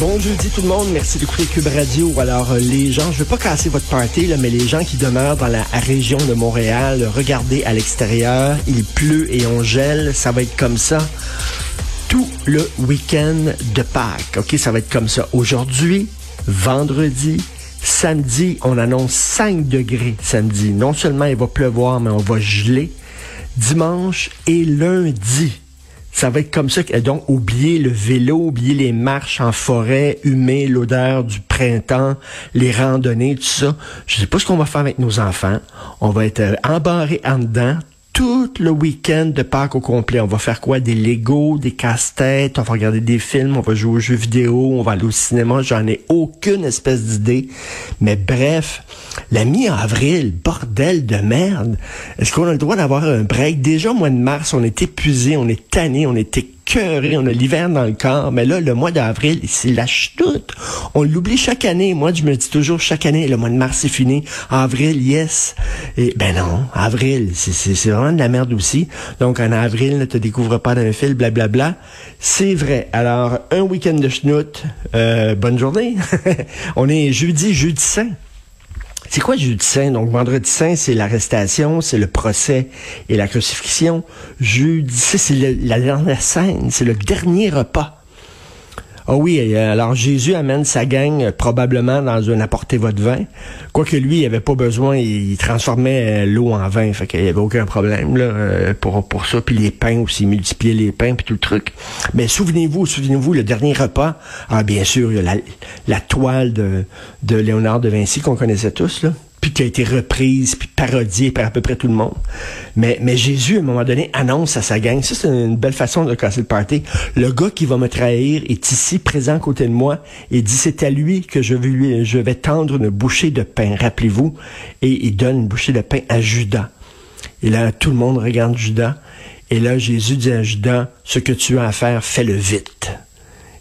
Bon jeudi tout le monde, merci d'écouter Cube Radio. Alors euh, les gens, je veux pas casser votre party, là, mais les gens qui demeurent dans la région de Montréal, regardez à l'extérieur, il pleut et on gèle, ça va être comme ça tout le week-end de Pâques. Ok, ça va être comme ça. Aujourd'hui, vendredi, samedi, on annonce 5 degrés samedi. Non seulement il va pleuvoir, mais on va geler. Dimanche et lundi, ça va être comme ça. Donc, oubliez le vélo, oubliez les marches en forêt, humer l'odeur du printemps, les randonnées, tout ça. Je sais pas ce qu'on va faire avec nos enfants. On va être euh, embarrés en dedans tout le week-end de Pâques au complet. On va faire quoi? Des Legos, des casse-têtes, on va regarder des films, on va jouer aux jeux vidéo, on va aller au cinéma. J'en ai aucune espèce d'idée. Mais bref, la mi-avril, bordel de merde. Est-ce qu'on a le droit d'avoir un break? Déjà, au mois de mars, on est épuisé, on est tanné, on est on a l'hiver dans le corps. Mais là, le mois d'avril, il lâche tout. On l'oublie chaque année. Moi, je me dis toujours chaque année, le mois de mars, c'est fini. Avril, yes. Et ben non, avril, c'est vraiment de la merde aussi. Donc, en avril, ne te découvre pas d'un fil, blablabla. C'est vrai. Alors, un week-end de schnout, euh, bonne journée. on est jeudi, jeudi saint. C'est quoi jeudi saint? Donc, vendredi saint, c'est l'arrestation, c'est le procès et la crucifixion. Jeudi saint, c'est la dernière scène, c'est le dernier repas. Ah oui, euh, alors Jésus amène sa gang euh, probablement dans un apporter votre vin. Quoique lui, il avait pas besoin, il, transformait euh, l'eau en vin, fait qu'il y avait aucun problème là, pour, pour ça. Puis les pains aussi, il multipliait les pains, puis tout le truc. Mais souvenez-vous, souvenez-vous, le dernier repas, ah bien sûr, il y a la, la toile de, de Léonard de Vinci qu'on connaissait tous, là puis qui a été reprise, puis parodiée par à peu près tout le monde. Mais, mais Jésus, à un moment donné, annonce à sa gang, ça c'est une belle façon de casser le party, le gars qui va me trahir est ici, présent à côté de moi, et dit, c'est à lui que je vais, lui, je vais tendre une bouchée de pain, rappelez-vous, et il donne une bouchée de pain à Judas. Et là, tout le monde regarde Judas, et là, Jésus dit à Judas, ce que tu as à faire, fais-le vite.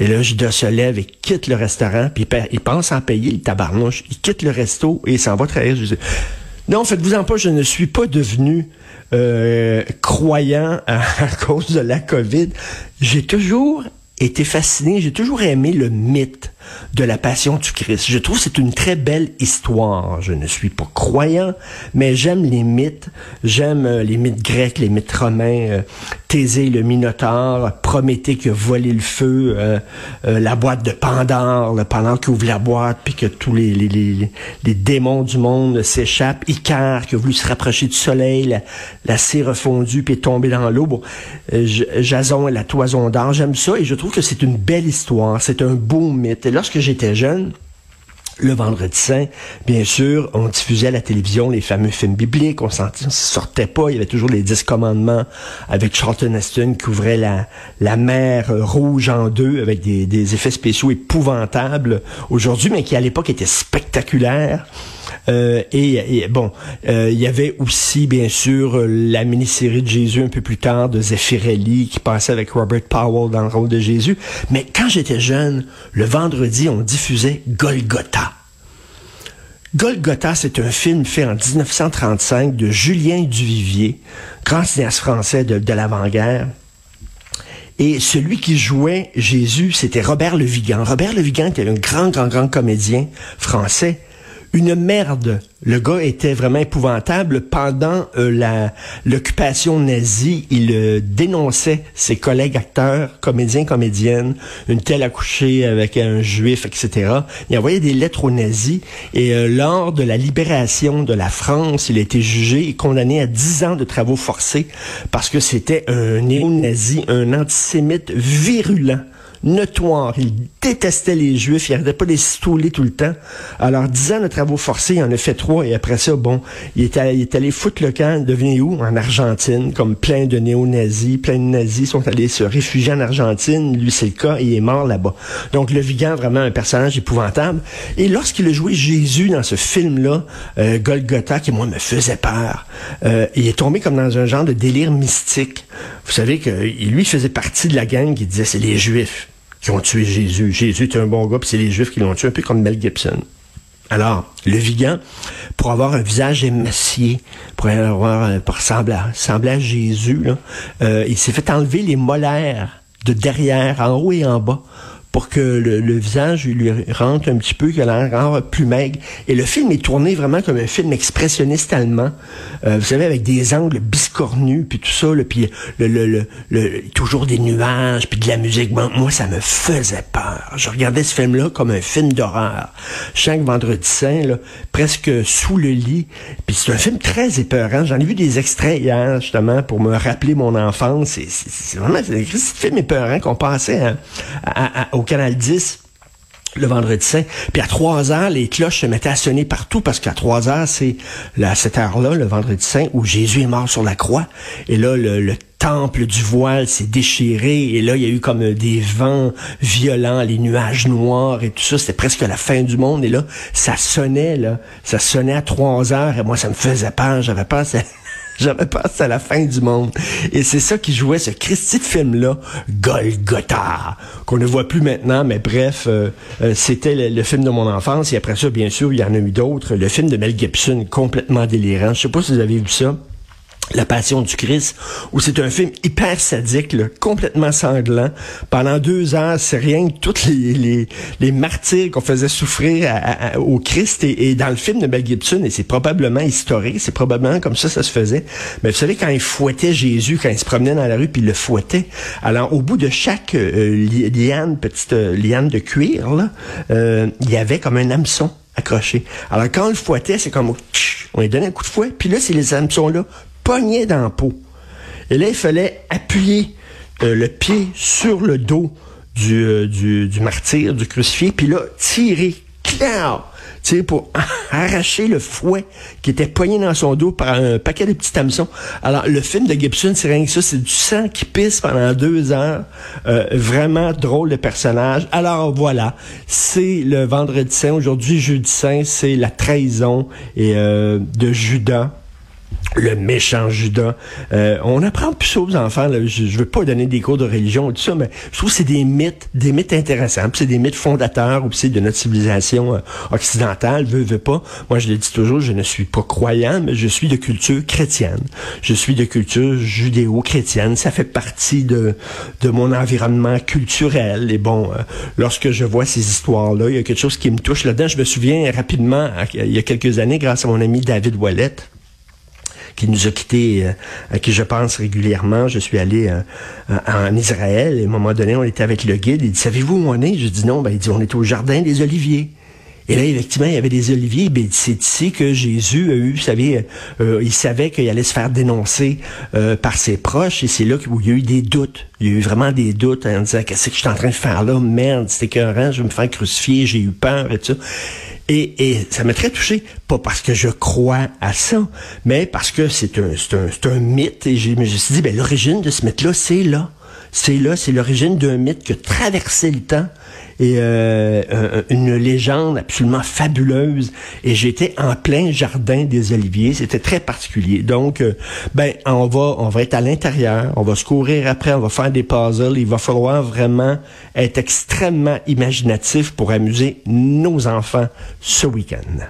Et là, Judas se lève et quitte le restaurant, puis il, pense en payer, le tabarnouche. Il quitte le resto et il s'en va trahir Jésus. Non, faites-vous-en pas, je ne suis pas devenu euh, croyant à cause de la COVID. J'ai toujours été fasciné, j'ai toujours aimé le mythe de la passion du Christ. Je trouve que c'est une très belle histoire. Je ne suis pas croyant, mais j'aime les mythes. J'aime euh, les mythes grecs, les mythes romains, euh, Thésée, le Minotaure, Prométhée qui a volé le feu, euh, la boîte de Pandore, le Pandore qui ouvre la boîte, puis que tous les, démons du monde s'échappent, Icare qui a voulu se rapprocher du soleil, la, la cire fondue, puis est tombé dans l'eau. Jason et la toison d'or, j'aime ça, et je trouve que c'est une belle histoire, c'est un beau mythe. Et lorsque j'étais jeune, le vendredi saint, bien sûr, on diffusait à la télévision les fameux films bibliques, on s'en sortait pas, il y avait toujours les dix commandements avec Charlton Heston qui ouvrait la, la mer rouge en deux avec des, effets spéciaux épouvantables aujourd'hui, mais qui à l'époque étaient spectaculaires. Euh, et, et, bon, euh, il y avait aussi bien sûr la mini-série de Jésus un peu plus tard de Zeffirelli qui passait avec Robert Powell dans le rôle de Jésus. Mais quand j'étais jeune, le vendredi, on diffusait Golgotha. Golgotha, c'est un film fait en 1935 de Julien Duvivier, grand cinéaste français de, l'avant-guerre. Et celui qui jouait Jésus, c'était Robert Le Vigan. Robert Le Vigan était un grand, grand, grand comédien français. Une merde. Le gars était vraiment épouvantable. Pendant euh, l'occupation nazie, il euh, dénonçait ses collègues acteurs, comédiens, comédiennes, une telle accouchée avec un juif, etc. Il envoyait des lettres aux nazis. Et euh, lors de la libération de la France, il a été jugé et condamné à 10 ans de travaux forcés parce que c'était un néo-nazi, un antisémite virulent. Notoire. Il détestait les Juifs. Il n'arrêtait pas de les stouler tout le temps. Alors, dix ans de travaux forcés, il en a fait trois. Et après ça, bon, il est allé, il est foutre le camp. Devenez où? En Argentine, comme plein de néo-nazis. Plein de nazis sont allés se réfugier en Argentine. Lui, c'est le cas. il est mort là-bas. Donc, le Vigan, vraiment un personnage épouvantable. Et lorsqu'il a joué Jésus dans ce film-là, euh, Golgotha, qui, moi, me faisait peur, euh, il est tombé comme dans un genre de délire mystique. Vous savez que lui faisait partie de la gang qui disait c'est les Juifs qui ont tué Jésus. Jésus est un bon gars, puis c'est les Juifs qui l'ont tué, un peu comme Mel Gibson. Alors, le Vigan, pour avoir un visage émacié, pour avoir ressembler à, Jésus, euh, il s'est fait enlever les molaires de derrière, en haut et en bas, pour que le, visage lui rentre un petit peu, qu'il a l'air plus maigre. Et le film est tourné vraiment comme un film expressionniste allemand, euh, vous savez, avec des angles biscornus, puis tout ça, puis le, le, le, toujours des nuages, puis de la musique. moi, ça me faisait peur. Je regardais ce film-là comme un film d'horreur. Chaque vendredi saint, là, presque sous le lit. Puis c'est un film très épeurant. J'en ai vu des extraits hier, justement, pour me rappeler mon enfance. C'est vraiment un film épeurant qu'on passait à, à, au Canal 10 le vendredi saint. Puis à 3 heures, les cloches se mettaient à sonner partout parce qu'à 3 heures, c'est à cette heure-là, le vendredi saint, où Jésus est mort sur la croix. Et là, le, temple du voile s'est déchiré et là, il y a eu comme des vents violents, les nuages noirs et tout ça. C'était presque la fin du monde. Et là, ça sonnait, là. Ça sonnait à 3 heures et moi, ça me faisait peur. J'avais peur. J'avais passé à la fin du monde. Et c'est ça qui jouait ce Christy film-là, Golgotha, qu'on ne voit plus maintenant, mais bref, euh, euh, c'était le, film de mon enfance. Et après ça, bien sûr, il y en a eu d'autres. Le film de Mel Gibson, complètement délirant. Je sais pas si vous avez vu ça. La Passion du Christ, où c'est un film hyper sadique, complètement sanglant. Pendant deux heures, c'est rien que tous les, les, les martyrs qu'on faisait souffrir au Christ et, dans le film de Mel Gibson, et c'est probablement historique, c'est probablement comme ça ça se faisait. Mais vous savez, quand il fouettait Jésus, quand il se promenait dans la rue, puis il le fouettait, alors au bout de chaque euh, liane, petite euh, liane de cuir, là, euh, il y avait comme un hameçon accroché. Alors quand on le fouettait, c'est comme on lui donnait un coup de fouet, puis là, c'est les hameçons-là pognait dans la peau. Et là, il fallait appuyer euh, le pied sur le dos du, euh, du, martyr, du crucifié, puis là, tirer, clair, pour arracher le fouet qui était poigné dans son dos par un paquet de petits hameçons. Alors, le film de Gibson, c'est rien que ça, c'est du sang qui pisse pendant deux heures. Euh, vraiment drôle de personnage. Alors voilà, c'est le vendredi saint. Aujourd'hui, jeudi saint, c'est la trahison de Judas le méchant Judas. Euh, on apprend plus aux enfants. Je, je veux pas donner des cours de religion et tout ça, mais je trouve que c'est des mythes, des mythes intéressants. C'est des mythes fondateurs aussi de notre civilisation euh, occidentale. Veux, veux pas. Moi, je le dis toujours, je ne suis pas croyant, mais je suis de culture chrétienne. Je suis de culture judéo-chrétienne. Ça fait partie de, de mon environnement culturel. Et bon, euh, lorsque je vois ces histoires-là, il y a quelque chose qui me touche là-dedans. Je me souviens rapidement, il y a quelques années, grâce à mon ami David Wallet, qui nous a quittés, euh, à qui je pense régulièrement. Je suis allé euh, en Israël et à un moment donné, on était avec le guide. Il dit, savez-vous où on est? Je dis non. Ben, il dit, on est au jardin des Oliviers. Et là, effectivement, il y avait des oliviers. Ben, c'est ici que Jésus a eu, vous savez, euh, il savait qu'il allait se faire dénoncer par ses proches. Et c'est là où il y a eu des doutes. Il y a eu vraiment des doutes en disant, qu'est-ce que je suis en train de faire là? Merde, c'était écœurant, je vais me faire crucifier, j'ai eu peur et tout ça. Et, ça m'a très touché, pas parce que je crois à ça, mais parce que c'est un, un, un mythe. Et je me suis dit, ben, l'origine de ce mythe-là, c'est là. C'est là, c'est l'origine d'un mythe qui a traversé le temps et euh, une légende absolument fabuleuse. Et j'étais en plein jardin des Oliviers. C'était très particulier. Donc, euh, ben, on va, on va être à l'intérieur. On va se courir après. On va faire des puzzles. Il va falloir vraiment être extrêmement imaginatif pour amuser nos enfants ce week-end.